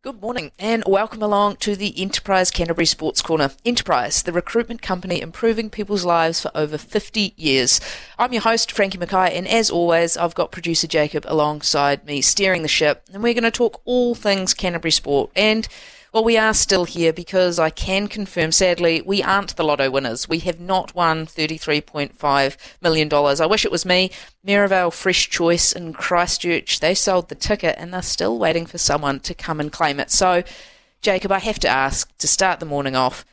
Good morning and welcome along to the Enterprise Canterbury Sports Corner. Enterprise, the recruitment company improving people's lives for over 50 years. I'm your host, Frankie MacKay, and as always, I've got producer Jacob alongside me steering the ship, and we're going to talk all things Canterbury sport and well, we are still here because I can confirm, sadly, we aren't the lotto winners. We have not won $33.5 million. I wish it was me. Maryvale Fresh Choice in Christchurch, they sold the ticket and they're still waiting for someone to come and claim it. So, Jacob, I have to ask to start the morning off,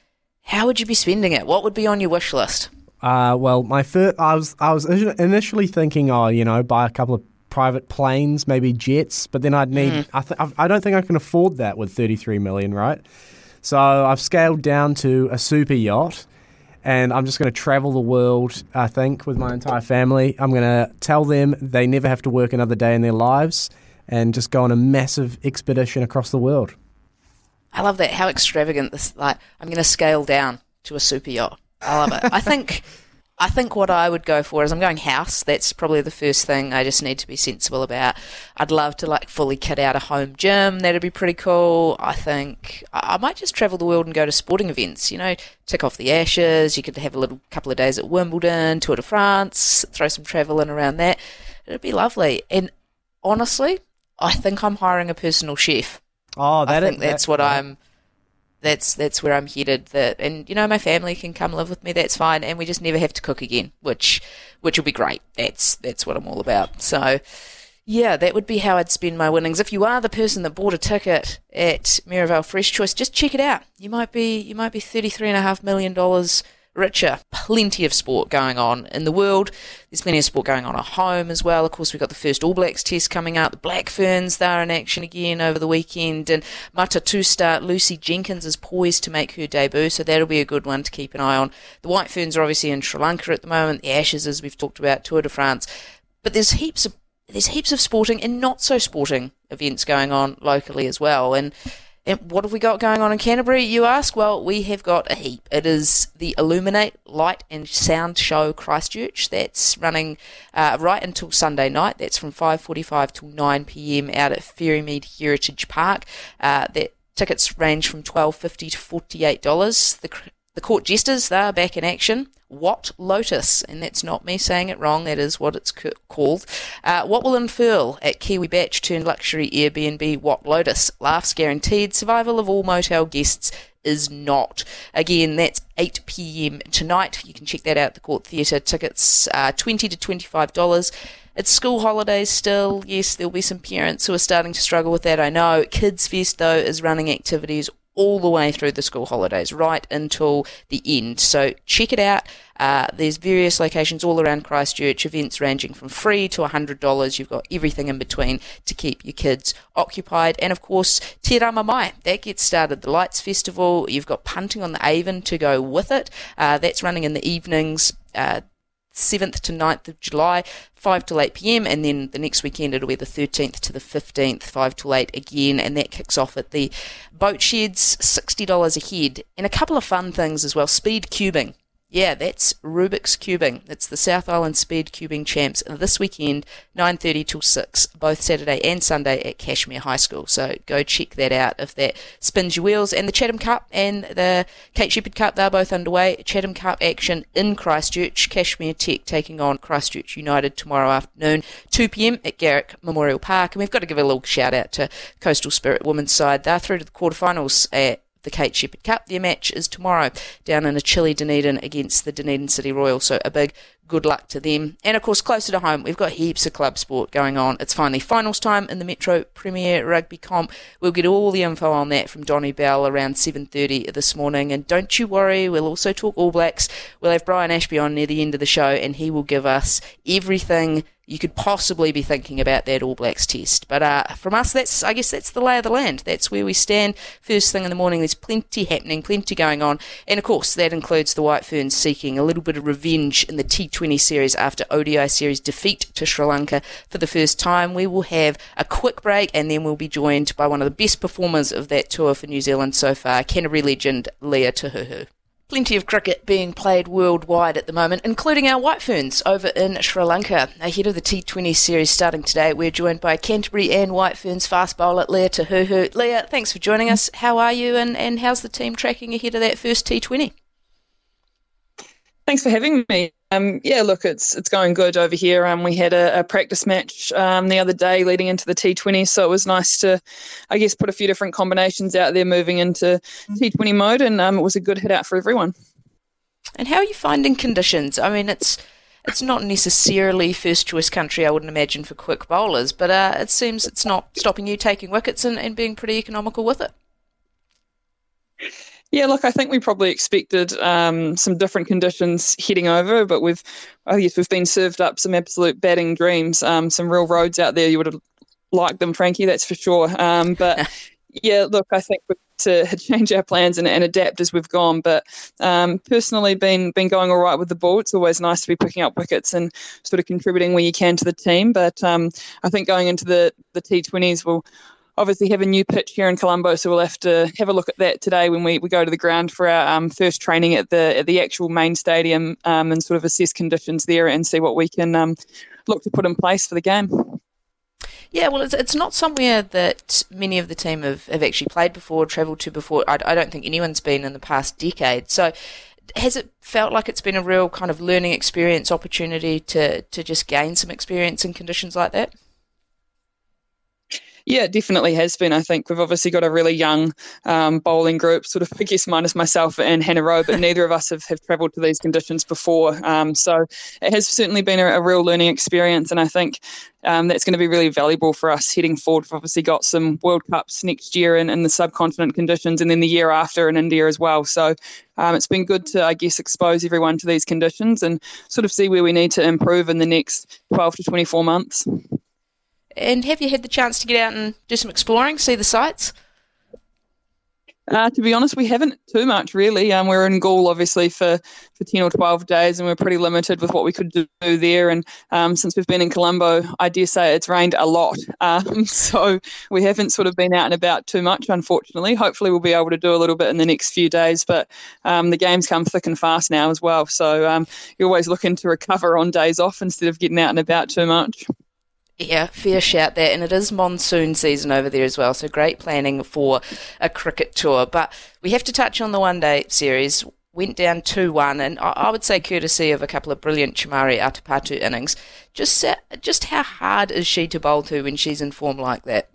how would you be spending it? What would be on your wish list? Uh, well, my first, I was I was initially thinking, oh, you know, buy a couple of private planes, maybe jets, but then I'd need. Mm. I, th- I don't think I can afford that with 33 million, right? So I've scaled down to a super yacht, and I'm just going to travel the world. I think with my entire family, I'm going to tell them they never have to work another day in their lives, and just go on a massive expedition across the world. I love that. How extravagant this! Like, I'm going to scale down to a super yacht. I love it. I think. I think what I would go for is I'm going house. That's probably the first thing I just need to be sensible about. I'd love to like fully kit out a home gym. That'd be pretty cool. I think I might just travel the world and go to sporting events. You know, tick off the Ashes. You could have a little couple of days at Wimbledon, Tour de France, throw some travel in around that. It'd be lovely. And honestly, I think I'm hiring a personal chef. Oh, that I think is, that's that, what. I'm that's that's where I'm headed. That and you know my family can come live with me. That's fine, and we just never have to cook again, which which will be great. That's that's what I'm all about. So. Yeah, that would be how I'd spend my winnings. If you are the person that bought a ticket at Maryvale Fresh Choice, just check it out. You might be you might be thirty three and a half million dollars richer. Plenty of sport going on in the world. There's plenty of sport going on at home as well. Of course, we've got the first All Blacks test coming out. The Black Ferns, they're in action again over the weekend. And Matatū star Lucy Jenkins is poised to make her debut, so that'll be a good one to keep an eye on. The White Ferns are obviously in Sri Lanka at the moment. The Ashes, as we've talked about, Tour de France. But there's heaps of there's heaps of sporting and not so sporting events going on locally as well. And and what have we got going on in Canterbury, you ask? Well, we have got a heap. It is the Illuminate Light and Sound Show Christchurch. That's running uh, right until Sunday night. That's from 5.45 till 9pm out at Ferrymead Heritage Park. Uh, that tickets range from $12.50 to $48. The, the court jesters, they're back in action. What Lotus, and that's not me saying it wrong, that is what it's called. Uh, what will unfurl at Kiwi Batch turned luxury Airbnb What Lotus? Laughs guaranteed, survival of all motel guests is not. Again, that's 8 pm tonight. You can check that out at the Court Theatre. Tickets uh, 20 to $25. It's school holidays still. Yes, there'll be some parents who are starting to struggle with that, I know. Kids Fest, though, is running activities all the way through the school holidays, right until the end. So check it out. Uh, there's various locations all around Christchurch, events ranging from free to $100. You've got everything in between to keep your kids occupied. And of course, Te Rama Mai, that gets started. The Lights Festival, you've got punting on the Avon to go with it. Uh, that's running in the evenings. Uh, 7th to 9th of July, 5 to 8 pm, and then the next weekend it'll be the 13th to the 15th, 5 to 8 again, and that kicks off at the boat sheds, $60 a head. And a couple of fun things as well speed cubing. Yeah, that's Rubik's Cubing. It's the South Island Speed Cubing Champs this weekend, 9.30 till 6, both Saturday and Sunday at Cashmere High School. So go check that out if that spins your wheels. And the Chatham Cup and the Kate Sheppard Cup, they're both underway. Chatham Cup action in Christchurch. Cashmere Tech taking on Christchurch United tomorrow afternoon, 2pm at Garrick Memorial Park. And we've got to give a little shout out to Coastal Spirit Women's side. They're through to the quarterfinals at the Kate Sheppard Cup. Their match is tomorrow down in a chilly Dunedin against the Dunedin City Royal. So a big good luck to them. And of course, closer to home, we've got heaps of club sport going on. It's finally finals time in the Metro Premier Rugby Comp. We'll get all the info on that from Donny Bell around 7.30 this morning. And don't you worry, we'll also talk All Blacks. We'll have Brian Ashby on near the end of the show and he will give us everything you could possibly be thinking about that All Blacks test. But uh, from us, that's I guess that's the lay of the land. That's where we stand. First thing in the morning, there's plenty happening, plenty going on, and of course that includes the White Ferns seeking a little bit of revenge in the T20 series after ODI series defeat to Sri Lanka for the first time. We will have a quick break, and then we'll be joined by one of the best performers of that tour for New Zealand so far, Canterbury legend Lea Tahuhu. Plenty of cricket being played worldwide at the moment, including our White Ferns over in Sri Lanka. Ahead of the T20 series starting today, we're joined by Canterbury and White Ferns fast bowler Lea Tahuhu. Lea, thanks for joining us. How are you and, and how's the team tracking ahead of that first T20? Thanks for having me. Um, yeah, look, it's it's going good over here. Um, we had a, a practice match um, the other day leading into the T20, so it was nice to, I guess, put a few different combinations out there moving into T20 mode, and um, it was a good hit out for everyone. And how are you finding conditions? I mean, it's it's not necessarily first choice country, I wouldn't imagine, for quick bowlers, but uh, it seems it's not stopping you taking wickets and, and being pretty economical with it. Yeah, look, I think we probably expected um, some different conditions heading over, but we've, I guess, we've been served up some absolute batting dreams, um, some real roads out there. You would have liked them, Frankie, that's for sure. Um, but yeah, look, I think we've to change our plans and, and adapt as we've gone. But um, personally, been been going all right with the ball. It's always nice to be picking up wickets and sort of contributing where you can to the team. But um, I think going into the the T20s, we'll obviously have a new pitch here in Colombo, so we'll have to have a look at that today when we, we go to the ground for our um, first training at the at the actual main stadium um, and sort of assess conditions there and see what we can um, look to put in place for the game. Yeah, well, it's, it's not somewhere that many of the team have, have actually played before, travelled to before. I, I don't think anyone's been in the past decade. So, has it felt like it's been a real kind of learning experience, opportunity to, to just gain some experience in conditions like that? Yeah, it definitely has been. I think we've obviously got a really young um, bowling group, sort of, I guess, minus myself and Hannah Rowe, but neither of us have, have travelled to these conditions before. Um, so it has certainly been a, a, real learning experience, and I think um, that's going to be really valuable for us heading forward. We've obviously got some World Cups next year in, in the subcontinent conditions, and then the year after in India as well. So um, it's been good to, I guess, expose everyone to these conditions and sort of see where we need to improve in the next 12 to 24 months. And have you had the chance to get out and do some exploring, see the sights? Uh, to be honest, we haven't too much really. Um, we are in Galle obviously for, for 10 or 12 days and we're pretty limited with what we could do there. And um, since we've been in Colombo, I dare say it's rained a lot. Um, so we haven't sort of been out and about too much, unfortunately. Hopefully, we'll be able to do a little bit in the next few days. But um, the games come thick and fast now as well. So um, you're always looking to recover on days off instead of getting out and about too much. Yeah, fair shout there. And it is monsoon season over there as well, so great planning for a cricket tour. But we have to touch on the one day series. Went down 2 1, and I would say courtesy of a couple of brilliant Chamari Atapattu innings. Just, just how hard is she to bowl to when she's in form like that?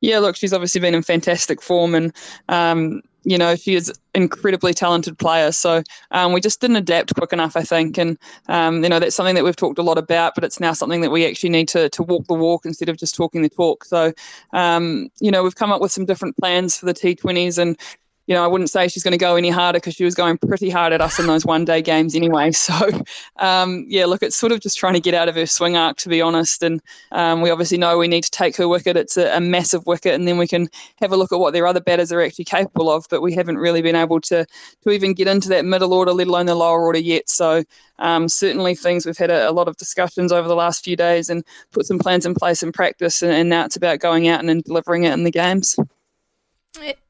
Yeah, look, she's obviously been in fantastic form, and um, you know, she is incredibly talented player. So um, we just didn't adapt quick enough, I think. And, um, you know, that's something that we've talked a lot about, but it's now something that we actually need to, to walk the walk instead of just talking the talk. So, um, you know, we've come up with some different plans for the T20s and, you know, I wouldn't say she's going to go any harder because she was going pretty hard at us in those one day games anyway. So, um, yeah, look, it's sort of just trying to get out of her swing arc, to be honest. And um, we obviously know we need to take her wicket. It's a, a, massive wicket, and then we can have a look at what their other batters are actually capable of. But we haven't really been able to, to even get into that middle order, let alone the lower order yet. So, um, certainly things we've had a, a, lot of discussions over the last few days and put some plans in place in practice. And, and now it's about going out and, and delivering it in the games.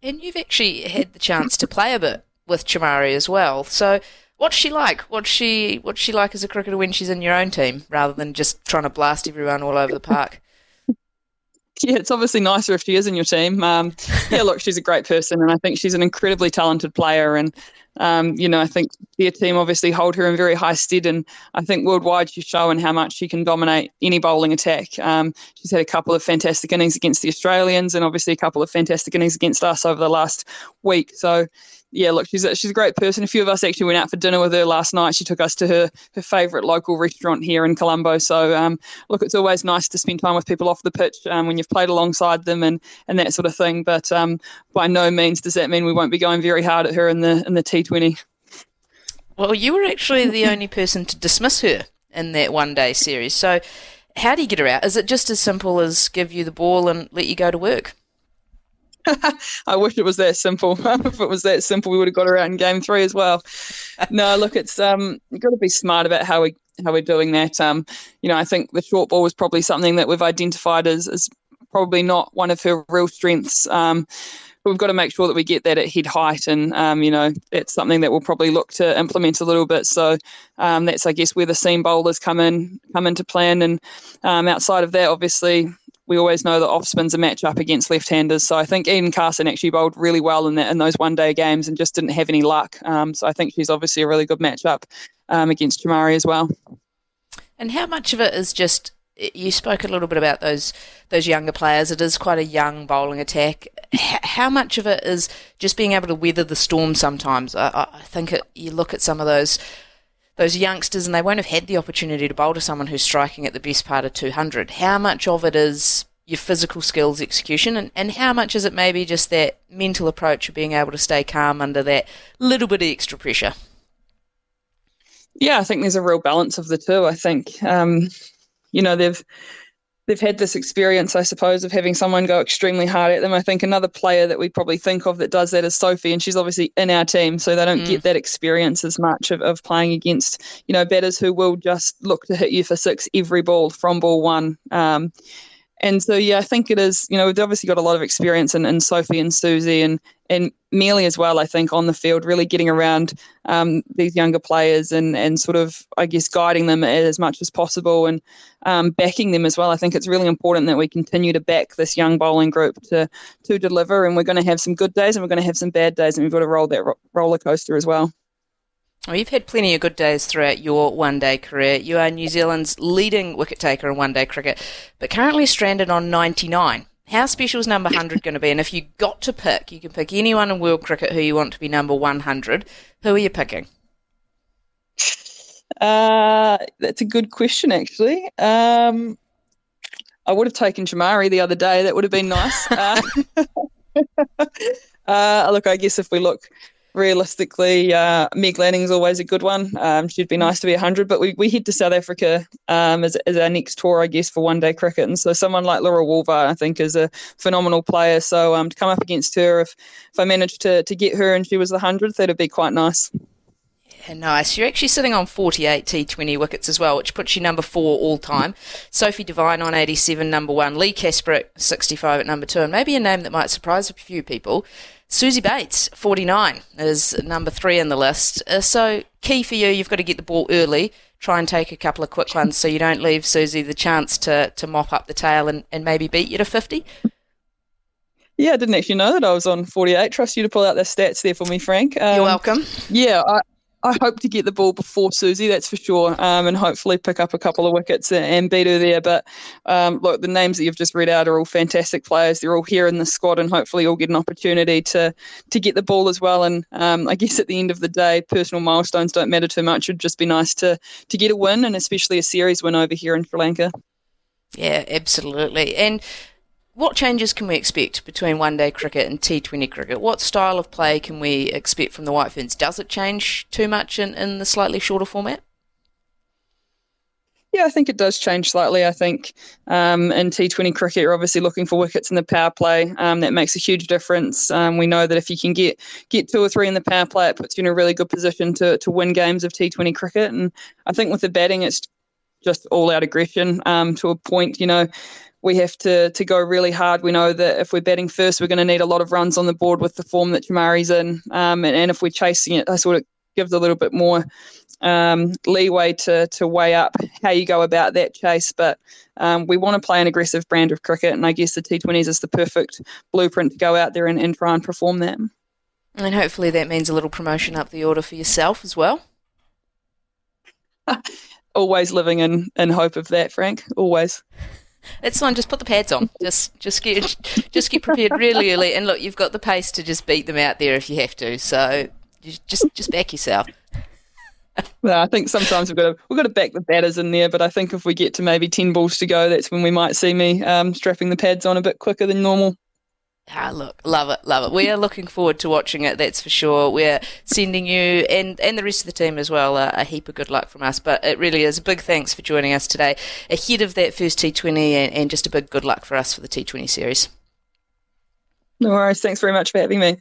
And you've actually had the chance to play a bit with Chamari as well. So, what's she like? What's she What's she like as a cricketer when she's in your own team, rather than just trying to blast everyone all over the park? Yeah, it's obviously nicer if she is in your team. Um, yeah, look, she's a great person, and I think she's an incredibly talented player. And um, you know, I think their team obviously hold her in very high stead, and I think worldwide she's shown how much she can dominate any bowling attack. Um, she's had a couple of fantastic innings against the Australians, and obviously a couple of fantastic innings against us over the last week. So yeah, look, she's a, she's a great person. A few of us actually went out for dinner with her last night. She took us to her her favourite local restaurant here in Colombo. So um, look, it's always nice to spend time with people off the pitch um, when you've played alongside them and, and that sort of thing. But um, by no means does that mean we won't be going very hard at her in the in the T20. Well, you were actually the only person to dismiss her in that one day series. So, how do you get her out? Is it just as simple as give you the ball and let you go to work? I wish it was that simple. if it was that simple, we would have got her out in game three as well. no, look, it's um, you've got to be smart about how we how we're doing that. Um, you know, I think the short ball was probably something that we've identified as, as probably not one of her real strengths. Um, we've got to make sure that we get that at head height, and um, you know that's something that we'll probably look to implement a little bit. So um, that's, I guess, where the seam bowlers come in come into plan. And um, outside of that, obviously, we always know that off spins a match up against left-handers. So I think Eden Carson actually bowled really well in that in those one-day games and just didn't have any luck. Um, so I think she's obviously a really good matchup um, against Chamari as well. And how much of it is just you spoke a little bit about those those younger players. It is quite a young bowling attack. How much of it is just being able to weather the storm? Sometimes I, I think it, you look at some of those those youngsters and they won't have had the opportunity to bowl to someone who's striking at the best part of 200. How much of it is your physical skills execution and, and how much is it maybe just that mental approach of being able to stay calm under that little bit of extra pressure? Yeah, I think there's a real balance of the two. I think, um, you know, they've they've had this experience, I suppose, of having someone go extremely hard at them. I think another player that we probably think of that does that is Sophie, and she's obviously in our team, so they don't mm. get that experience as much of, of playing against, you know, batters who will just look to hit you for six every ball from ball one. Um, and so yeah, I think it is. You know, we've obviously got a lot of experience in, in Sophie and Suzie and and Melie as well. I think on the field, really getting around um, these younger players and and sort of I guess guiding them as much as possible and um, backing them as well. I think it's really important that we continue to back this young bowling group to to deliver. And we're going to have some good days and we're going to have some bad days, and we've got to roll that ro- roller coaster as well. Well, you've had plenty of good days throughout your one day career. You are New Zealand's leading wicket taker in one day cricket, but currently stranded on 99. How special is number 100 going to be? And if you got to pick, you can pick anyone in world cricket who you want to be number 100. Who are you picking? Uh, that's a good question, actually. Um, I would have taken Chamari the other day. That would have been nice. uh, uh, look, I guess if we look realistically, uh, Meg Lanning is always a good one. Um, she'd be nice to be 100, but we, we head to South Africa um, as, as our next tour, I guess, for one day cricket. And so someone like Laura Wolvaardt, I think, is a phenomenal player. So um, to come up against her, if, if I managed to, to get her and she was the 100th, that'd be quite nice. Nice. You're actually sitting on 48 T20 wickets as well, which puts you number four all time. Sophie Devine on 87, number one. Leigh Kasperek, 65 at number two. And maybe a name that might surprise a few people. Suzie Bates, 49, is number three in the list. Uh, so, key for you, you've got to get the ball early, try and take a couple of quick ones so you don't leave Suzie the chance to, to mop up the tail and, and maybe beat you to 50. Yeah, I didn't actually know that I was on 48. Trust you to pull out the stats there for me, Frank. Um, You're welcome. Yeah, I, I hope to get the ball before Suzie, that's for sure, um, and hopefully pick up a couple of wickets and beat her there. But um, look, the names that you've just read out are all fantastic players. They're all here in the squad, and hopefully, all get an opportunity to to get the ball as well. And um, I guess at the end of the day, personal milestones don't matter too much. It'd just be nice to to get a win, and especially a series win over here in Sri Lanka. Yeah, absolutely. And what changes can we expect between one day cricket and T20 cricket? What style of play can we expect from the White Ferns? Does it change too much in, in the slightly shorter format? Yeah, I think it does change slightly. I think um, in T20 cricket, you're obviously looking for wickets in the power play. Um, that makes a huge difference. Um, we know that if you can get get two or three in the power play, it puts you in a really good position to to win games of T20 cricket. And I think with the batting, it's just all out aggression um, to a point. You know, we have to to go really hard. We know that if we're batting first, we're going to need a lot of runs on the board with the form that Chamari's in, um, and, and, if we're chasing it, I sort of gives a little bit more um, leeway to to weigh up how you go about that chase. But um, we want to play an aggressive brand of cricket, and I guess the T20s is the perfect blueprint to go out there and, and try and perform that. And hopefully that means a little promotion up the order for yourself as well. Always living in, in hope of that, Frank. Always. It's fine. Just put the pads on. Just just get just get prepared really early. And look, you've got the pace to just beat them out there if you have to. So just just back yourself. Well, I think sometimes we've got to we've got to back the batters in there, but I think if we get to maybe ten balls to go, that's when we might see me um, strapping the pads on a bit quicker than normal. Ah, look, love it, love it. We are looking forward to watching it, that's for sure. We're sending you and, and the rest of the team as well a, a heap of good luck from us. But it really is a big thanks for joining us today ahead of that first T20 and, and just a big good luck for us for the T20 series. No worries. Thanks very much for having me.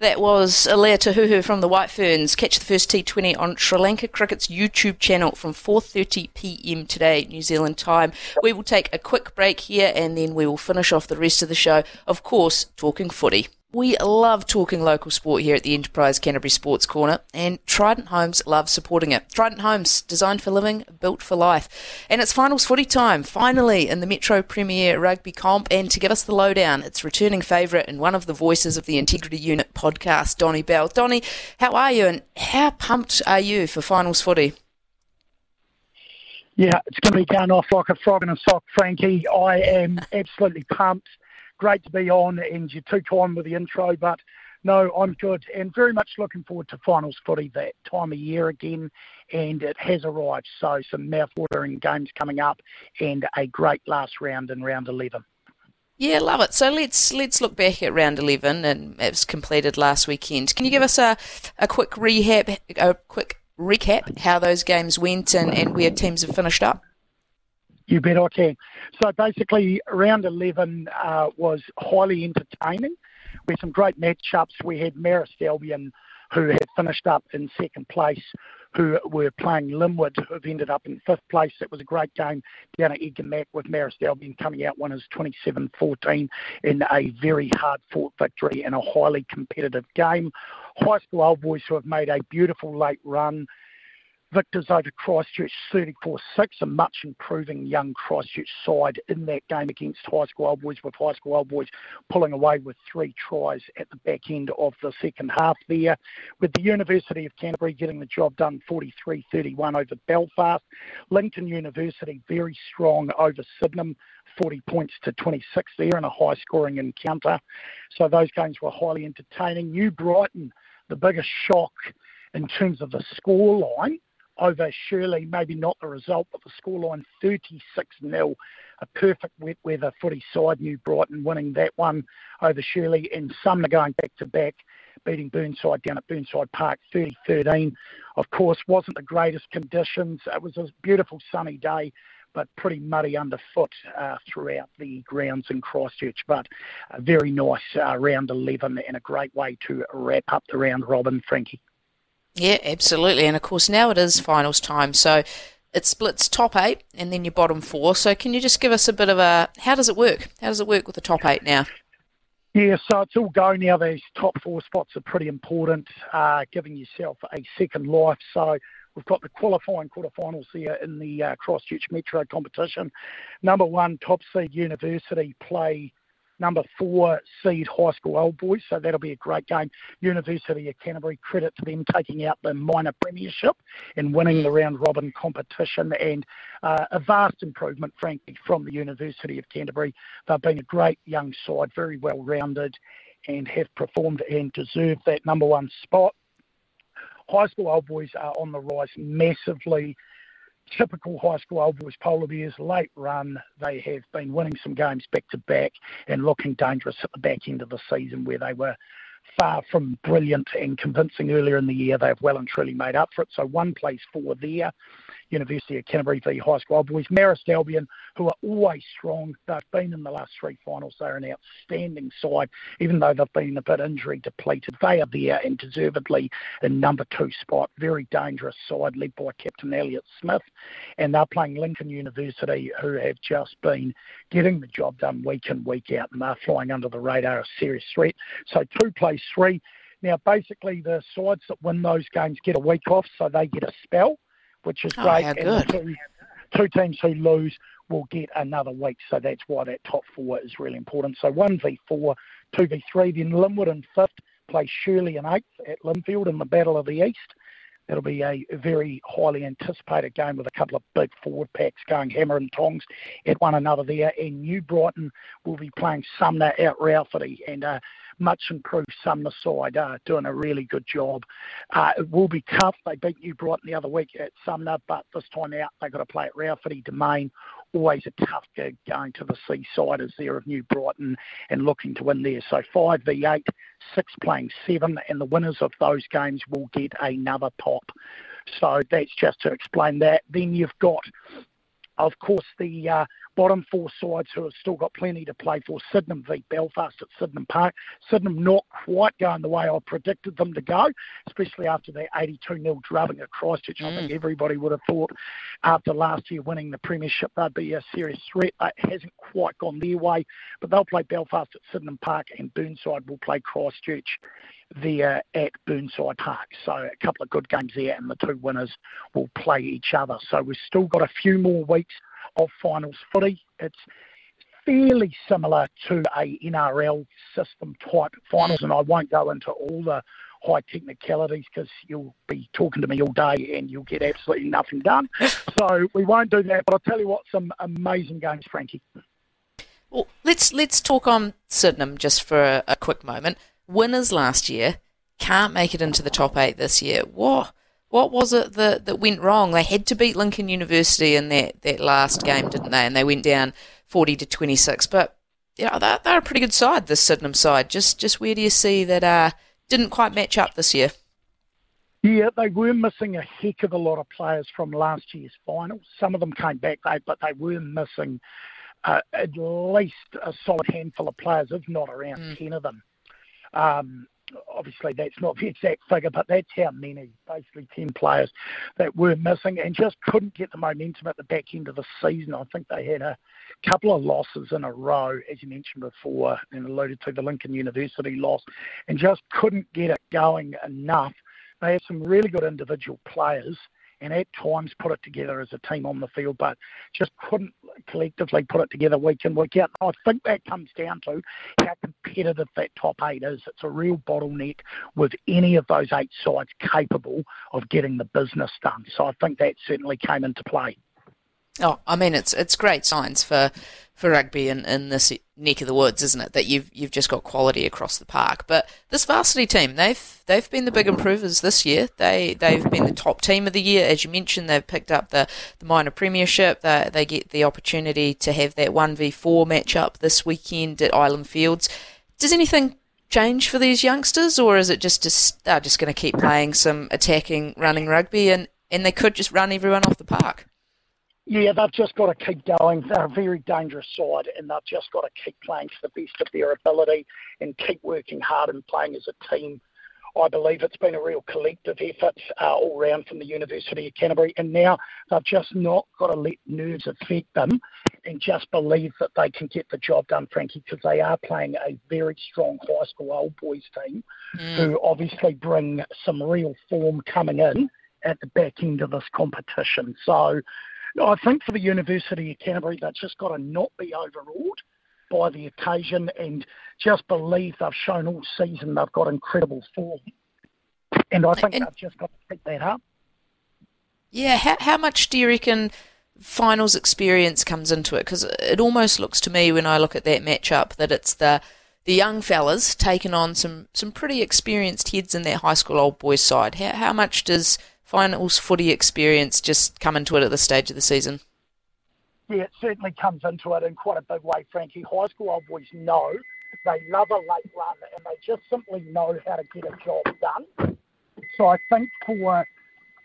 That was Alea Tahuhu from the White Ferns. Catch the first T20 on Sri Lanka Cricket's YouTube channel from 4:30 p.m. today, New Zealand time. We will take a quick break here and then we will finish off the rest of the show, of course, talking footy. We love talking local sport here at the Enterprise Canterbury Sports Corner, and Trident Homes love supporting it. Trident Homes, designed for living, built for life. And it's finals footy time, finally, in the Metro Premier Rugby Comp. And to give us the lowdown, it's returning favourite and one of the voices of the Integrity Unit podcast, Donny Bell. Donny, how are you, and how pumped are you for finals footy? Yeah, it's going to be going off like a frog in a sock, Frankie. I am absolutely pumped great to be on, and you took time with the intro, but no, I'm good and very much looking forward to finals footy that time of year again, and it has arrived. So some mouth-watering games coming up, and a great last round in round 11. Yeah, love it. So let's let's look back at round eleven, and it was completed last weekend. Can you give us a, a quick rehab, a quick recap how those games went and, and where teams have finished up? You bet I can. So basically, round 11 uh, was highly entertaining. We had some great matchups. We had Marist Albion, who had finished up in second place, who were playing Linwood, who have ended up in fifth place. It was a great game down at Edgar Mac with Marist Albion coming out winners 27-14 in a very hard-fought victory in a highly competitive game. High school old boys who have made a beautiful late run victors over Christchurch 34 6, a much improving young Christchurch side in that game against High School Old Boys, with High School Old Boys pulling away with three tries at the back end of the second half there. With the University of Canterbury getting the job done 43 31 over Belfast. Lincoln University very strong over Sydenham. 40 points to 26 there in a high scoring encounter. So those games were highly entertaining. New Brighton, the biggest shock in terms of the score line over Shirley, maybe not the result, but the scoreline 36 0. A perfect wet weather footy side, New Brighton winning that one over Shirley, and Sumner going back to back, beating Burnside down at Burnside Park 30 13. Of course, wasn't the greatest conditions. It was a beautiful sunny day, but pretty muddy underfoot uh, throughout the grounds in Christchurch. But a very nice uh, round 11 and a great way to wrap up the round robin, Frankie. Yeah, absolutely. And of course, now it is finals time. So it splits top eight and then your bottom four. So can you just give us a bit of a how does it work? How does it work with the top eight now? Yeah, so it's all go now. These top four spots are pretty important, uh, giving yourself a second life. So we've got the qualifying quarterfinals here in the uh, Christchurch Metro competition. Number one, top seed University play number four seed High School Old Boys. So that'll be a great game. University of Canterbury, credit to them taking out the minor premiership and winning the round robin competition and uh, a vast improvement, frankly, from the University of Canterbury. They've been a great young side, very well rounded and have performed and deserved that number one spot. High school old boys are on the rise massively typical high school old boys polar bears, late run. They have been winning some games back to back and looking dangerous at the back end of the season where they were far from brilliant and convincing earlier in the year. They've well and truly made up for it. So one place four there. University of Canterbury v High School Boys. Marist Albion, who are always strong. They've been in the last three finals. They're an outstanding side, even though they've been a bit injury depleted. They are there and deservedly in number two spot. Very dangerous side led by Captain Elliot Smith. And they're playing Lincoln University, who have just been getting the job done week in, week out, and they're flying under the radar, a serious threat. So two plays three. Now, basically, the sides that win those games get a week off, so they get a spell which is oh, great. How good. Two, two teams who lose will get another week, so that's why that top four is really important. So 1v4, 2v3, then Linwood in fifth play Shirley in eighth at Linfield in the Battle of the East. It'll be a very highly anticipated game with a couple of big forward packs going hammer and tongs at one another there. And New Brighton will be playing Sumner at Rawhiti. And uh, much improved Sumner side, uh, doing a really good job. Uh, it will be tough. They beat New Brighton the other week at Sumner, but this time out they've got to play at Rawhiti Domain. Always a tough gig going to the seaside as there of New Brighton and looking to win there. So 5 v 8, 6 playing 7, and the winners of those games will get another pop. So that's just to explain that. Then you've got of course, the uh, bottom four sides who have still got plenty to play for. Sydenham v Belfast at Sydenham Park. Sydenham not quite going the way I predicted them to go, especially after their 82 0 drubbing at Christchurch. Mm. I think mm. everybody would have thought after last year winning the Premiership they'd be a serious threat. It hasn't quite gone their way, but they'll play Belfast at Sydenham Park and Burnside will play Christchurch there at Burnside Park. So a couple of good games there, and the two winners will play each other. So we've still got a few more weeks of finals footy. It's fairly similar to a NRL system type finals, and I won't go into all the high technicalities because you'll be talking to me all day and you'll get absolutely nothing done. so we won't do that. But I'll tell you what, some amazing games, Frankie. Well, let's let's talk on Sydenham just for a, a quick moment winners last year can't make it into the top eight this year. What what was it that, that went wrong? They had to beat Lincoln University in that, that last game, didn't they? And they went down forty to twenty six. But you know, they're, they're a pretty good side, this Sydenham side. Just just where do you see that uh, didn't quite match up this year? Yeah, they were missing a heck of a lot of players from last year's finals. Some of them came back, but they were missing uh, at least a solid handful of players, if not around mm. 10 of them. Um, obviously, that's not the exact figure, but that's how many, basically 10 players that were missing and just couldn't get the momentum at the back end of the season. I think they had a couple of losses in a row, as you mentioned before, and alluded to the Lincoln University loss, and just couldn't get it going enough. They had some really good individual players and at times put it together as a team on the field, but just couldn't collectively put it together week in, week out. I think that comes down to how competitive that top eight is. It's a real bottleneck with any of those eight sides capable of getting the business done. So I think that certainly came into play. Oh, I mean, it's it's great signs for for rugby in, in this neck of the woods, isn't it? That you've you've just got quality across the park. But this varsity team, they've they've been the big improvers this year. They they've been the top team of the year, as you mentioned. They've picked up the, the minor premiership. They they get the opportunity to have that one v four matchup this weekend at Island Fields. Does anything change for these youngsters, or is it just just they're just going to keep playing some attacking, running rugby, and and they could just run everyone off the park? Yeah, they've just got to keep going. They're a very dangerous side, and they've just got to keep playing to the best of their ability and keep working hard and playing as a team. I believe it's been a real collective effort uh, all round from the University of Canterbury, and now they've just not got to let nerves affect them and just believe that they can get the job done, Frankie, because they are playing a very strong high school old boys team mm. who obviously bring some real form coming in at the back end of this competition. So I think for the University of Canterbury, they've just got to not be overawed by the occasion and just believe they've shown all season they've got incredible form. And I think and, they've just got to pick that up. Yeah, how, how much do you reckon finals experience comes into it? Because it almost looks to me when I look at that matchup that it's the the young fellas taking on some, some pretty experienced heads in that high school old boys side. How, how much does finals footy experience just come into it at this stage of the season? Yeah, it certainly comes into it in quite a big way, Frankie. High school old boys know they love a late run and they just simply know how to get a job done. So I think for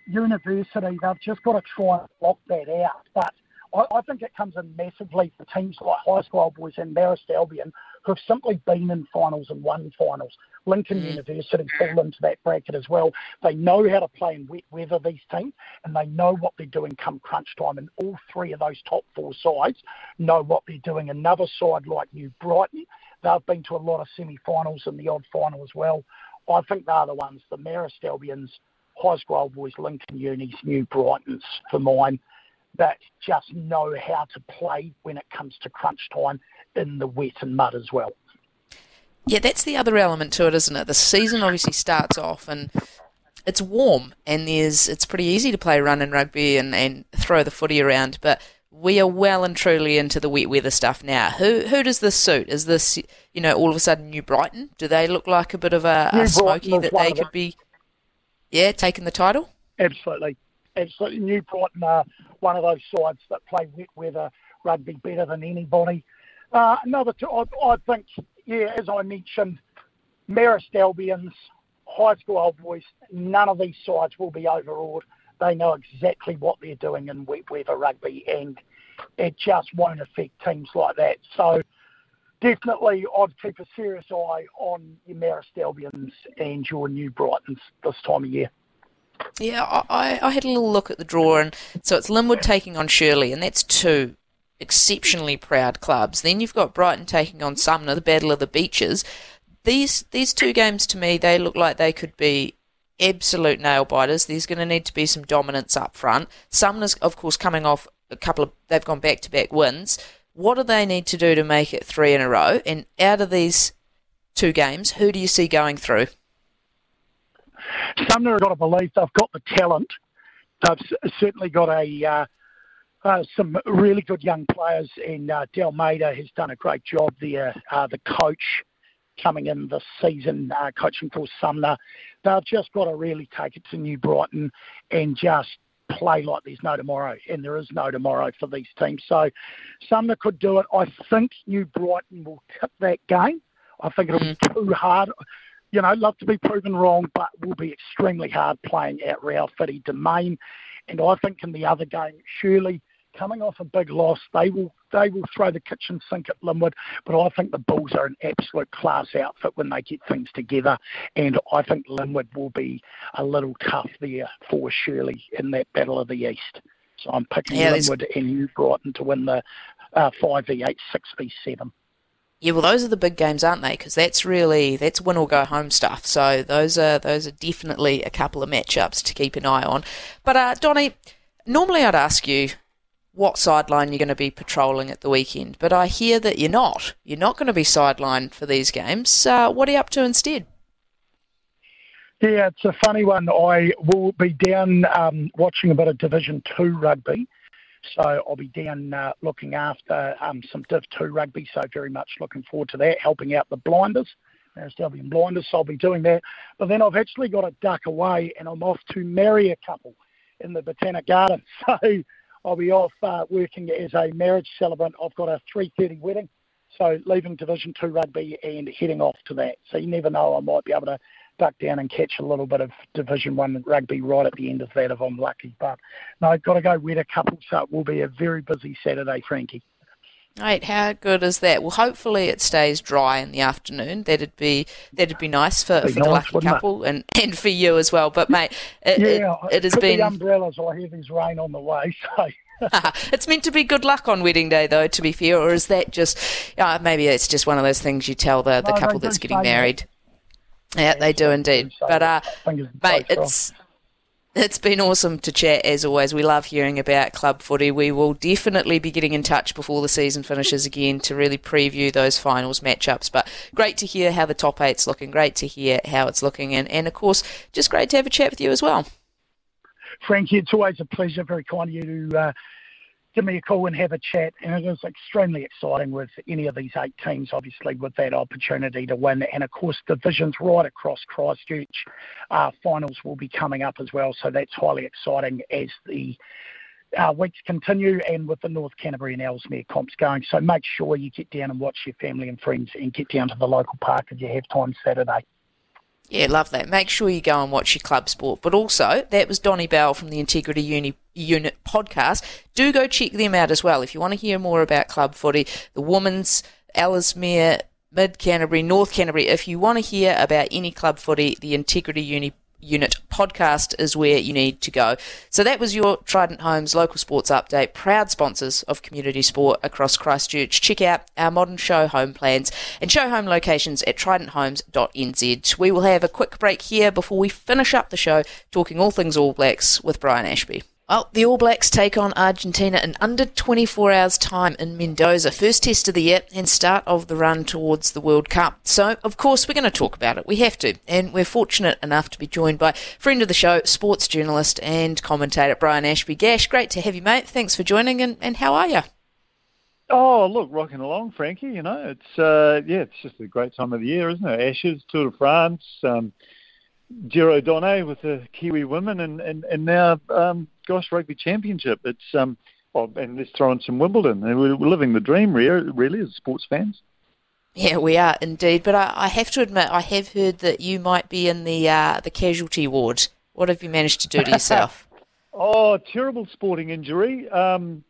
university, they've just got to try and block that out. But I, I think it comes in massively for teams like High School Old Boys and Marist Albion, who have simply been in finals and won finals. Lincoln mm. University fall into that bracket as well. They know how to play in wet weather, these teams, and they know what they're doing come crunch time. And all three of those top four sides know what they're doing. Another side like New Brighton, they've been to a lot of semi-finals and the odd final as well. I think they're the ones, the Marist Albions, High School Boys, Lincoln Unis, New Brightons for mine that just know how to play when it comes to crunch time in the wet and mud as well. Yeah, that's the other element to it, isn't it? The season obviously starts off and it's warm and there's it's pretty easy to play run and rugby and, and throw the footy around, but we are well and truly into the wet weather stuff now. Who who does this suit? Is this you know all of a sudden New Brighton? Do they look like a bit of a, a smoky that they could be? Yeah, taking the title. Absolutely, absolutely. New Brighton are one of those sides that play wet weather rugby better than anybody. Uh, another, two, I, I think, yeah, as I mentioned, Marist Albions, high school old boys, none of these sides will be overawed. They know exactly what they're doing in wet weather rugby, and it just won't affect teams like that. So definitely, I'd keep a serious eye on your Marist Albions and your New Brightons this time of year. Yeah, I, I had a little look at the draw, and so it's Linwood taking on Shirley, and that's two exceptionally proud clubs. Then you've got Brighton taking on Sumner, the Battle of the Beaches. These these two games to me, they look like they could be absolute nail biters. There's going to need to be some dominance up front. Sumner's, of course, coming off a couple of they've gone back to back wins. What do they need to do to make it three in a row? And out of these two games, who do you see going through? Sumner have got to believe they've got the talent. They've certainly got a uh, uh, some really good young players, and uh, Maida has done a great job there. Uh, the coach coming in this season, uh, coaching for Sumner, they've just got to really take it to New Brighton and just play like there's no tomorrow, and there is no tomorrow for these teams. So Sumner could do it. I think New Brighton will tip that game. I think it'll be too hard you know, love to be proven wrong, but will be extremely hard playing at Real City Domain. And I think in the other game, Shirley coming off a big loss, they will they will throw the kitchen sink at Linwood. But I think the Bulls are an absolute class outfit when they get things together, and I think Linwood will be a little tough there for Shirley in that battle of the East. So I'm picking yeah, Linwood and New Brighton to win the uh, 5v8, 6v7. Yeah, well, those are the big games, aren't they? Because that's really that's win or go home stuff. So those are those are definitely a couple of matchups to keep an eye on. But uh, Donny, normally I'd ask you what sideline you're going to be patrolling at the weekend. But I hear that you're not. You're not going to be sidelined for these games. Uh, what are you up to instead? Yeah, it's a funny one. I will be down um, watching a bit of Division Two rugby, so I'll be down uh, looking after um, some Div Two rugby. So very much looking forward to that, helping out the blinders. Albion blinders, so I'll be doing that. But then I've actually got to duck away, and I'm off to marry a couple in the Botanic Garden. So I'll be off uh, working as a marriage celebrant. I've got a 3:30 wedding, so leaving Division Two rugby and heading off to that. So you never know, I might be able to duck down and catch a little bit of Division One rugby right at the end of that if I'm lucky. But no, I've got to go wed a couple, so it will be a very busy Saturday, Frankie. Right, how good is that? Well, hopefully it stays dry in the afternoon. That'd be that'd be nice for, for nice, the lucky couple and, and for you as well. But mate, it, yeah, it, it has been umbrellas. I hear there's rain on the way, so. it's meant to be good luck on wedding day, though. To be fair, or is that just uh, maybe it's just one of those things you tell the, the no, couple that's getting married? Yeah, yeah, they do indeed. But uh, mate, it's it's been awesome to chat as always. We love hearing about club footy. We will definitely be getting in touch before the season finishes again to really preview those finals matchups. But great to hear how the top eight's looking. Great to hear how it's looking, and and of course, just great to have a chat with you as well. Frankie, it's always a pleasure. Very kind of you to uh, give me a call and have a chat. And it is extremely exciting with any of these eight teams, obviously, with that opportunity to win. And of course, divisions right across Christchurch uh, finals will be coming up as well. So that's highly exciting as the uh, weeks continue and with the North Canterbury and Ellesmere comps going. So make sure you get down and watch your family and friends and get down to the local park if you have time Saturday. Yeah, love that. Make sure you go and watch your club sport. But also, that was Donny Bell from the Integrity Uni- Unit podcast. Do go check them out as well if you want to hear more about club footy, the women's, Ellesmere, Mid Canterbury, North Canterbury. If you want to hear about any club footy, the Integrity Uni Unit podcast is where you need to go. So that was your Trident Homes local sports update, proud sponsors of community sport across Christchurch. Check out our modern show home plans and show home locations at tridenthomes.nz. We will have a quick break here before we finish up the show talking all things All Blacks with Brian Ashby. Well, the All Blacks take on Argentina in under 24 hours' time in Mendoza. First test of the year and start of the run towards the World Cup. So, of course, we're going to talk about it. We have to. And we're fortunate enough to be joined by friend of the show, sports journalist and commentator Brian Ashby. Gash, great to have you, mate. Thanks for joining. And, and how are you? Oh, look, rocking along, Frankie. You know, it's uh, yeah, it's just a great time of the year, isn't it? Ashes, Tour de France, um, Giro Donne with the Kiwi women, and and and now um, gosh, rugby championship. It's um, well, and let's throw in some Wimbledon. We're, we're living the dream, really, really, as sports fans. Yeah, we are indeed. But I, I have to admit, I have heard that you might be in the uh, the casualty ward. What have you managed to do to yourself? oh, terrible sporting injury. Um,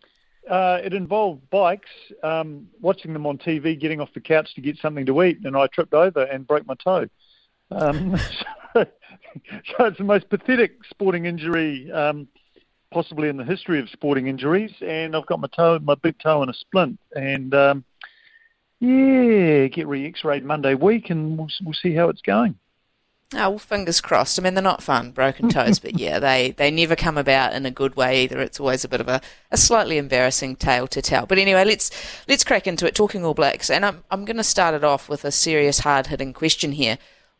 uh, it involved bikes, um, watching them on TV, getting off the couch to get something to eat, and I tripped over and broke my toe. Um, so, so, it's the most pathetic sporting injury um, possibly in the history of sporting injuries, and I've got my toe, my big toe in a splint, and um, yeah, get re-X-rayed Monday week, and we'll, we'll see how it's going. Oh, well, fingers crossed. I mean, they're not fun, broken toes, but yeah, they, they never come about in a good way either. It's always a bit of a, a slightly embarrassing tale to tell. But anyway, let's let's crack into it. Talking All Blacks, and I'm I'm going to start it off with a serious, hard hitting question here.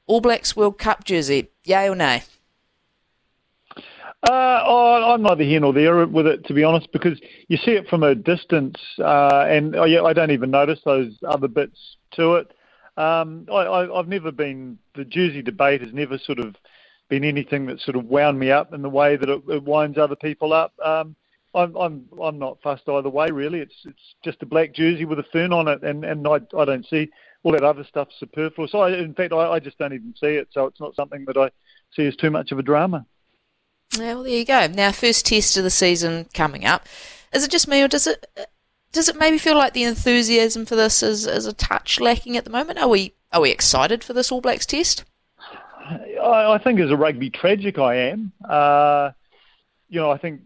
All Blacks World Cup jersey, yay or nay? Uh, oh, I'm neither here nor there with it, to be honest, because you see it from a distance, uh, and oh, yeah, I don't even notice those other bits to it. Um, I, have never been the Jersey debate has never sort of been anything that sort of wound me up in the way that it, it winds other people up. Um, I'm I'm I'm not fussed either way really. It's it's just a black jersey with a fern on it, and and I I don't see all that other stuff superfluous. I, in fact, I, I just don't even see it, so it's not something that I see as too much of a drama. Yeah, well, there you go. Now, first test of the season coming up. Is it just me, or does it does it maybe feel like the enthusiasm for this is, is a touch lacking at the moment? Are we are we excited for this All Blacks test? I, I think as a rugby tragic, I am. Uh, you know, I think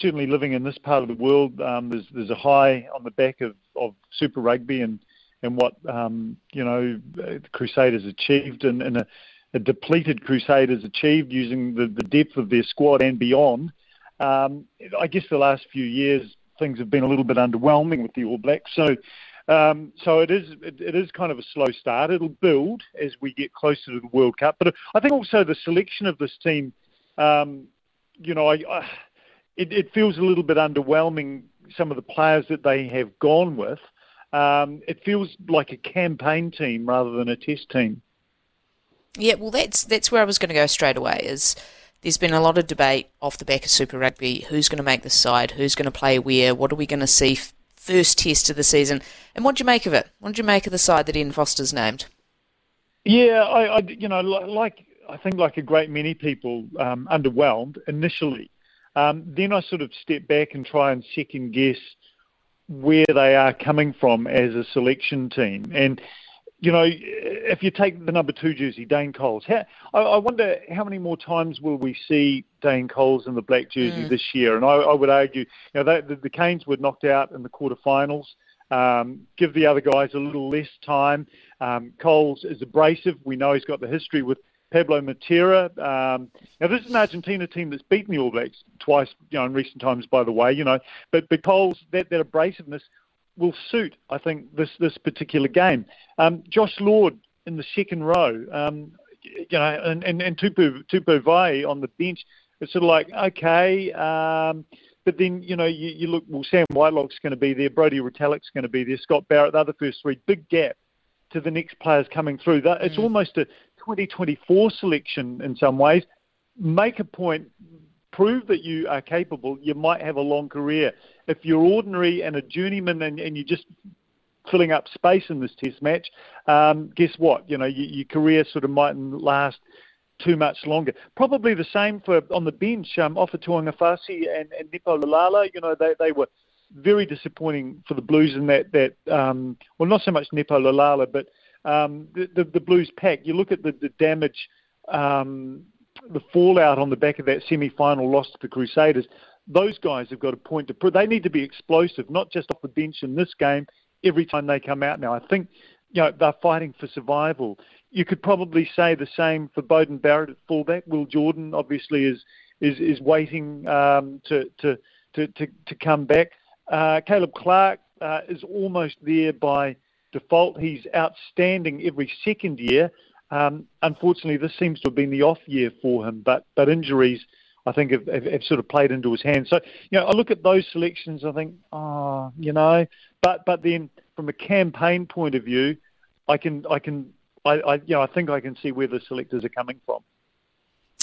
certainly living in this part of the world, um, there's there's a high on the back of, of Super Rugby and and what um, you know the Crusaders achieved and, and a, a, depleted Crusaders achieved using the, the depth of their squad and beyond. Um, I guess the last few years things have been a little bit underwhelming with the All Blacks. So, um, so it is it, it is kind of a slow start. It'll build as we get closer to the World Cup. But I think also the selection of this team, um, you know, I, I, it, it feels a little bit underwhelming. Some of the players that they have gone with. Um, it feels like a campaign team rather than a test team. Yeah, well, that's that's where I was going to go straight away. Is there's been a lot of debate off the back of Super Rugby. Who's going to make the side? Who's going to play where? What are we going to see f- first test of the season? And what do you make of it? What do you make of the side that Ian Foster's named? Yeah, I, I you know, like I think like a great many people, um, underwhelmed initially. Um, then I sort of step back and try and second guess where they are coming from as a selection team. And you know, if you take the number two jersey, Dane Coles, how, I, I, wonder how many more times will we see Dane Coles in the black jersey mm. this year? And I, I, would argue, you know, they, the, the Canes were knocked out in the quarterfinals. Um, give the other guys a little less time. Um, Coles is abrasive. We know he's got the history with Pablo Matera. Um, now, this is an Argentina team that's beaten the All Blacks twice, you know, in recent times, by the way, you know. But, Coles, that, that abrasiveness will suit, I think, this this particular game. Um, Josh Lord in the second row, um, you know, and, and, and Tupou, Tupou Vaa'i on the bench. It's sort of like, okay, um, but then, you know, you, you look, well, Sam Whitelock's going to be there, Brodie Retallick's going to be there, Scott Barrett, the other first three, big gap to the next players coming through. That, it's mm. almost a 2024 selection in some ways. Make a point, prove that you are capable, you might have a long career if you're ordinary and a journeyman and, and you're just filling up space in this test match, um, guess what? You know, your, your career sort of mightn't last too much longer. Probably the same for on the bench, um, Ofa Tu'ungafasi and, and Nepo Laulala. You know, they, they were very disappointing for the Blues in that, that um, well, not so much Nepo Laulala, but um, the, the, the Blues pack. You look at the, the damage, um, the fallout on the back of that semi-final loss to the Crusaders those guys have got a point to prove. They need to be explosive, not just off the bench in this game every time they come out now. I think you know they're fighting for survival. You could probably say the same for Beauden Barrett at fullback. Will Jordan obviously is is is waiting um, to, to, to to to come back. Uh, Caleb Clarke uh, is almost there by default. He's outstanding every second year. Um, unfortunately, this seems to have been the off year for him, but but injuries I think have, have, have, sort of played into his hands. So you know, I look at those selections, I think, oh, you know, but but then from a campaign point of view, I can I can I, I you know I think I can see where the selectors are coming from.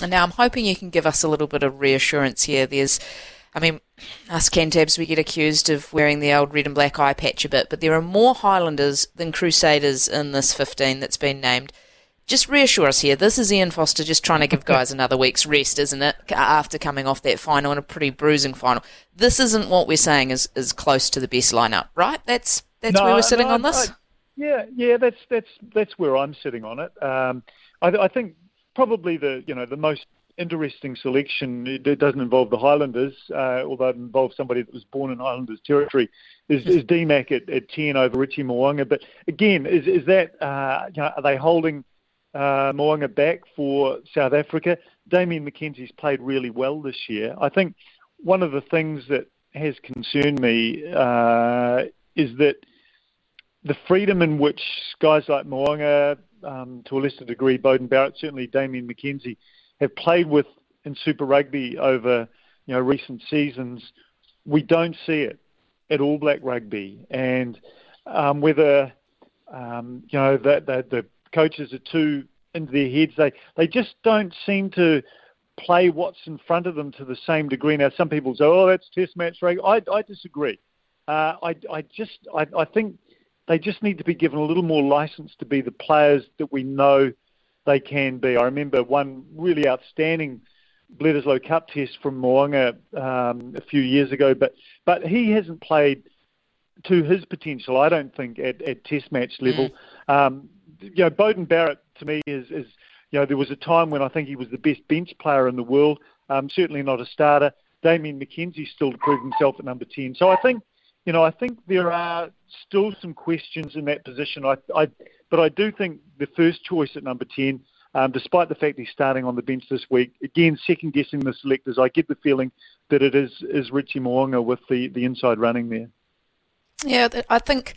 And now I'm hoping you can give us a little bit of reassurance here. There's I mean, us Cantabs, we get accused of wearing the old red and black eye patch a bit, but there are more Highlanders than Crusaders in this 15 that's been named. Just reassure us here. This is Ian Foster just trying to give guys another week's rest, isn't it? After coming off that final and a pretty bruising final. This isn't what we're saying is, is close to the best lineup, right? That's that's no, where we're sitting no, on this. I, yeah, yeah, that's that's that's where I'm sitting on it. Um, I, I think probably the you know the most interesting selection. It doesn't involve the Highlanders, uh, although it involves somebody that was born in Highlanders territory. Is, is DMAC at, at ten over Richie Mo'unga? But again, is is that uh, you know, are they holding uh, back for South Africa? Damian McKenzie's played really well this year. I think one of the things that has concerned me uh, is that the freedom in which guys like Mo'unga, um, to a lesser degree, Beauden Barrett, certainly Damian McKenzie, have played with in Super Rugby over you know recent seasons, we don't see it at All Black Rugby, and um, whether um, you know that the, the coaches are too into their heads, they they just don't seem to play what's in front of them to the same degree. Now, some people say, "Oh, that's Test match rugby." I, I disagree. Uh, I, I just I, I think they just need to be given a little more license to be the players that we know they can be. I remember one really outstanding Bledisloe Cup test from Mo'unga um, a few years ago, but but he hasn't played to his potential. I don't think at, at Test match level. Mm. Um, you know, Beauden Barrett to me is, is you know there was a time when I think he was the best bench player in the world. Um, certainly not a starter. Damian McKenzie still to prove himself at number ten. So I think you know I think there are still some questions in that position. I, I but I do think the first choice at number 10, um, despite the fact he's starting on the bench this week, again, second guessing the selectors, I get the feeling that it is, is Richie Mo'unga with the, the inside running there. Yeah, I think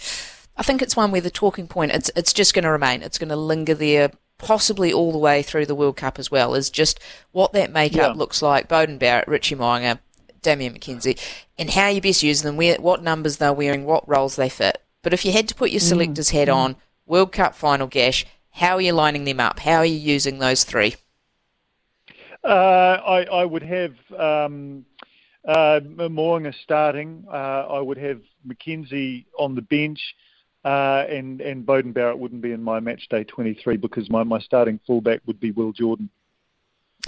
I think it's one where the talking point it's it's just going to remain. It's going to linger there, possibly all the way through the World Cup as well. Is just what that makeup yeah. looks like. Beauden Barrett, Richie Mo'unga, Damian McKenzie, and how you best use them. Where what numbers they're wearing, what roles they fit. But if you had to put your mm, selector's mm. head on, World Cup final, Gash. How are you lining them up? How are you using those three? Uh, I, I, would have um, uh, Mo'unga starting. Uh, I would have McKenzie on the bench, uh, and and Beauden Barrett wouldn't be in my match day 23 because my, my starting fullback would be Will Jordan.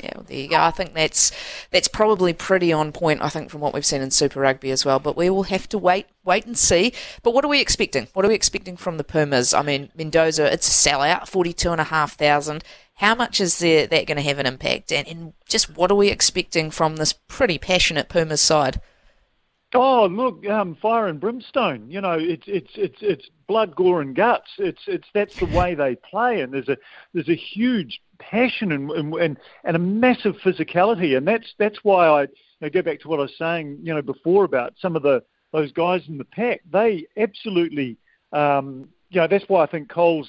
Yeah, well, there you go. I think that's that's probably pretty on point. I think from what we've seen in Super Rugby as well. But we will have to wait, wait and see. But what are we expecting? What are we expecting from the Pumas? I mean, Mendoza, it's a sellout, forty-two and a half thousand. How much is there, that going to have an impact? And, and just what are we expecting from this pretty passionate Pumas side? Oh, look, um, fire and brimstone. You know, it's it's it's it's blood, gore, and guts. It's it's that's the way they play, and there's a there's a huge passion and and and a massive physicality, and that's that's why I you know, go back to what I was saying, you know, before about some of the those guys in the pack. They absolutely, um, you know, that's why I think Cole's,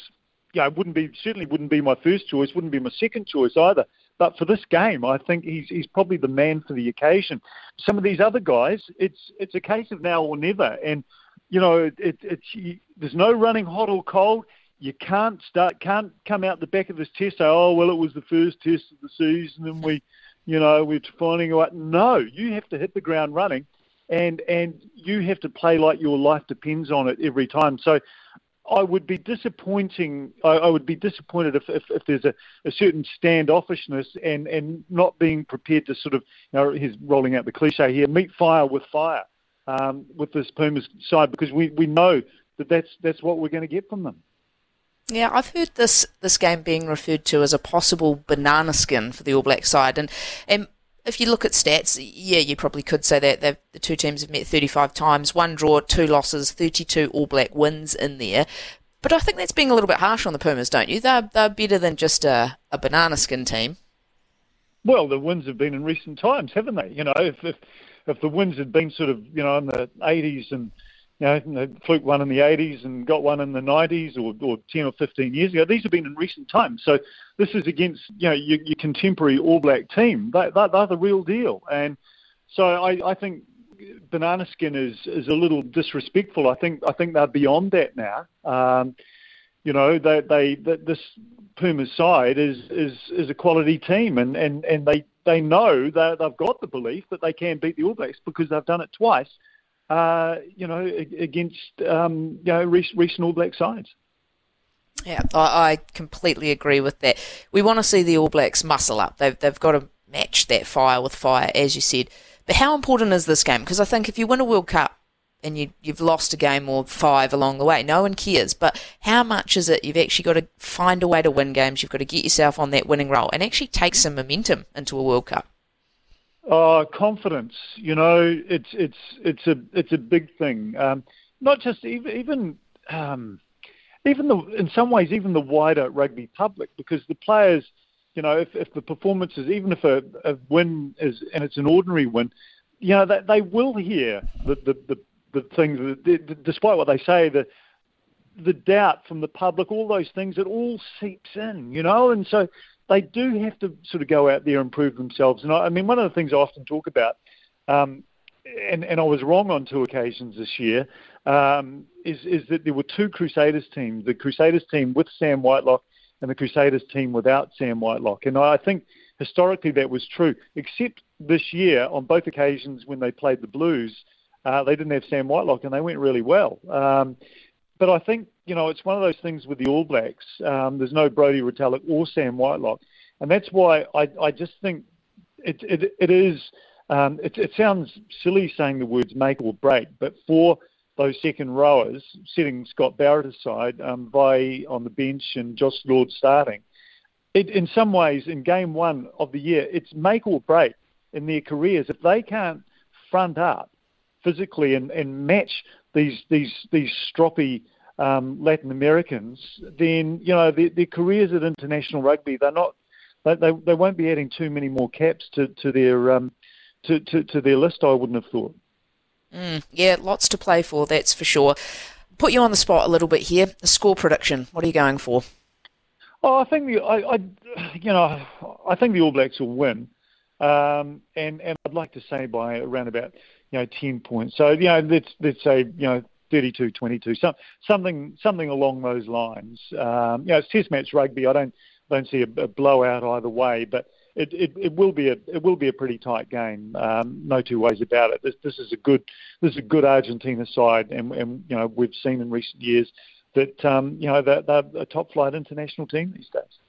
you know, wouldn't be certainly wouldn't be my first choice, wouldn't be my second choice either. But for this game, I think he's he's probably the man for the occasion. Some of these other guys, it's it's a case of now or never, and you know it, it's you, there's no running hot or cold. You can't start can't come out the back of this test say, oh well, it was the first test of the season and we, you know, we're finding out. No, you have to hit the ground running, and and you have to play like your life depends on it every time. So I would be disappointing. I, I would be disappointed if, if, if there's a, a, certain standoffishness and, and not being prepared to sort of, you know, he's rolling out the cliche here, meet fire with fire um, with this Pumas side because we, we know that that's that's what we're going to get from them. Yeah, I've heard this this game being referred to as a possible banana skin for the All Black side, and and if you look at stats, yeah, you probably could say that the two teams have met 35 times, one draw, two losses, 32 All Black wins in there. But I think that's being a little bit harsh on the Pumas, don't you? They're, they're better than just a, a banana skin team. Well, the wins have been in recent times, haven't they? You know, if if, if the wins had been sort of you know in the 80s and you know, Fluke won in the 80s and got one in the 90s or, or 10 or 15 years ago. These have been in recent times. So this is against, you know, your, your contemporary All Black team. They, they, they're the real deal. And so I, I think banana skin is, is a little disrespectful. I think I think they're beyond that now. Um, you know, they, they, they this Pumas side is, is, is a quality team, and, and, and they, they know that they've got the belief that they can beat the All Blacks because they've done it twice uh, you know, against um, you know recent All Black sides. Yeah, I, I completely agree with that. We want to see the All Blacks muscle up. They've they've got to match that fire with fire, as you said. But how important is this game? Because I think if you win a World Cup and you, you've lost a game or five along the way, no one cares. But how much is it? You've actually got to find a way to win games. You've got to get yourself on that winning roll and actually take some momentum into a World Cup. Uh, confidence. You know, it's it's it's a it's a big thing. Um, not just even even um, even the in some ways even the wider rugby public because the players, you know, if if the performances even if a, a win is and it's an ordinary win, you know, they, they will hear the the the, the things that, despite what they say the the doubt from the public, all those things, it all seeps in, you know, and so they do have to sort of go out there and prove themselves. And I, I mean, one of the things I often talk about, um, and, and I was wrong on two occasions this year, um, is, is that there were two Crusaders teams, the Crusaders team with Sam Whitelock and the Crusaders team without Sam Whitelock. And I think historically that was true, except this year on both occasions when they played the Blues, uh, they didn't have Sam Whitelock and they went really well. Um, but I think you know it's one of those things with the All Blacks. Um, there's no Brodie Retallick or Sam Whitelock, and that's why I, I just think it it, it is. Um, it, it sounds silly saying the words make or break, but for those second rowers, setting Scott Barrett aside, um, by on the bench and Josh Lord starting, it, in some ways, in game one of the year, it's make or break in their careers. If they can't front up physically and, and match these these these stroppy um, Latin Americans, then you know their, their, careers at international rugby they're not they, they, they won't be adding too many more caps to to their um, to, to, to their list. I wouldn't have thought. Mm, yeah, lots to play for. That's for sure. Put you on the spot a little bit here. The score prediction. What are you going for? Oh, I think the I, I you know I think the All Blacks will win, um, and and I'd like to say by around about you know, 10 points. So, you know, let's, let's say, you know, 32 22, some, something, something along those lines. Um, you know, it's test match rugby. I don't, don't see a, a blowout either way, but it, it, it will be a it will be a pretty tight game. Um, no two ways about it. This this is a good this is a good Argentina side, and, and you know we've seen in recent years that um, you know they're, they're a top flight international team these days.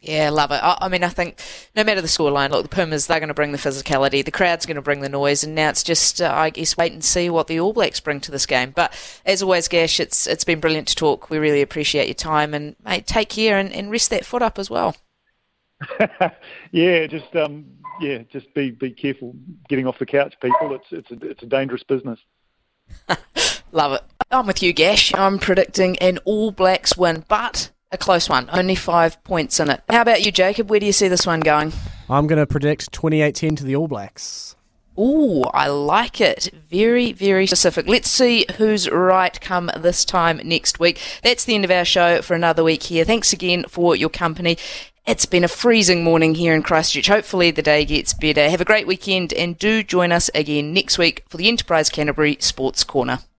Yeah, love it. I, I, mean, I think no matter the scoreline, look, the Pumas, they're going to bring the physicality, the crowd's going to bring the noise, and now it's just, uh, I guess, wait and see what the All Blacks bring to this game. But as always, Gash, it's it's been brilliant to talk. We really appreciate your time, and mate, take care and, and rest that foot up as well. yeah, just um, yeah, just be be careful getting off the couch, people. It's it's a, it's a dangerous business. love it. I'm with you, Gash. I'm predicting an All Blacks win, but a close one, only five points in it. How about you, Jacob? Where do you see this one going? I'm going to predict 28-10 to the All Blacks. Ooh, I like it. Very, very specific. Let's see who's right come this time next week. That's the end of our show for another week here. Thanks again for your company. It's been a freezing morning here in Christchurch. Hopefully the day gets better. Have a great weekend and do join us again next week for the Enterprise Canterbury Sports Corner.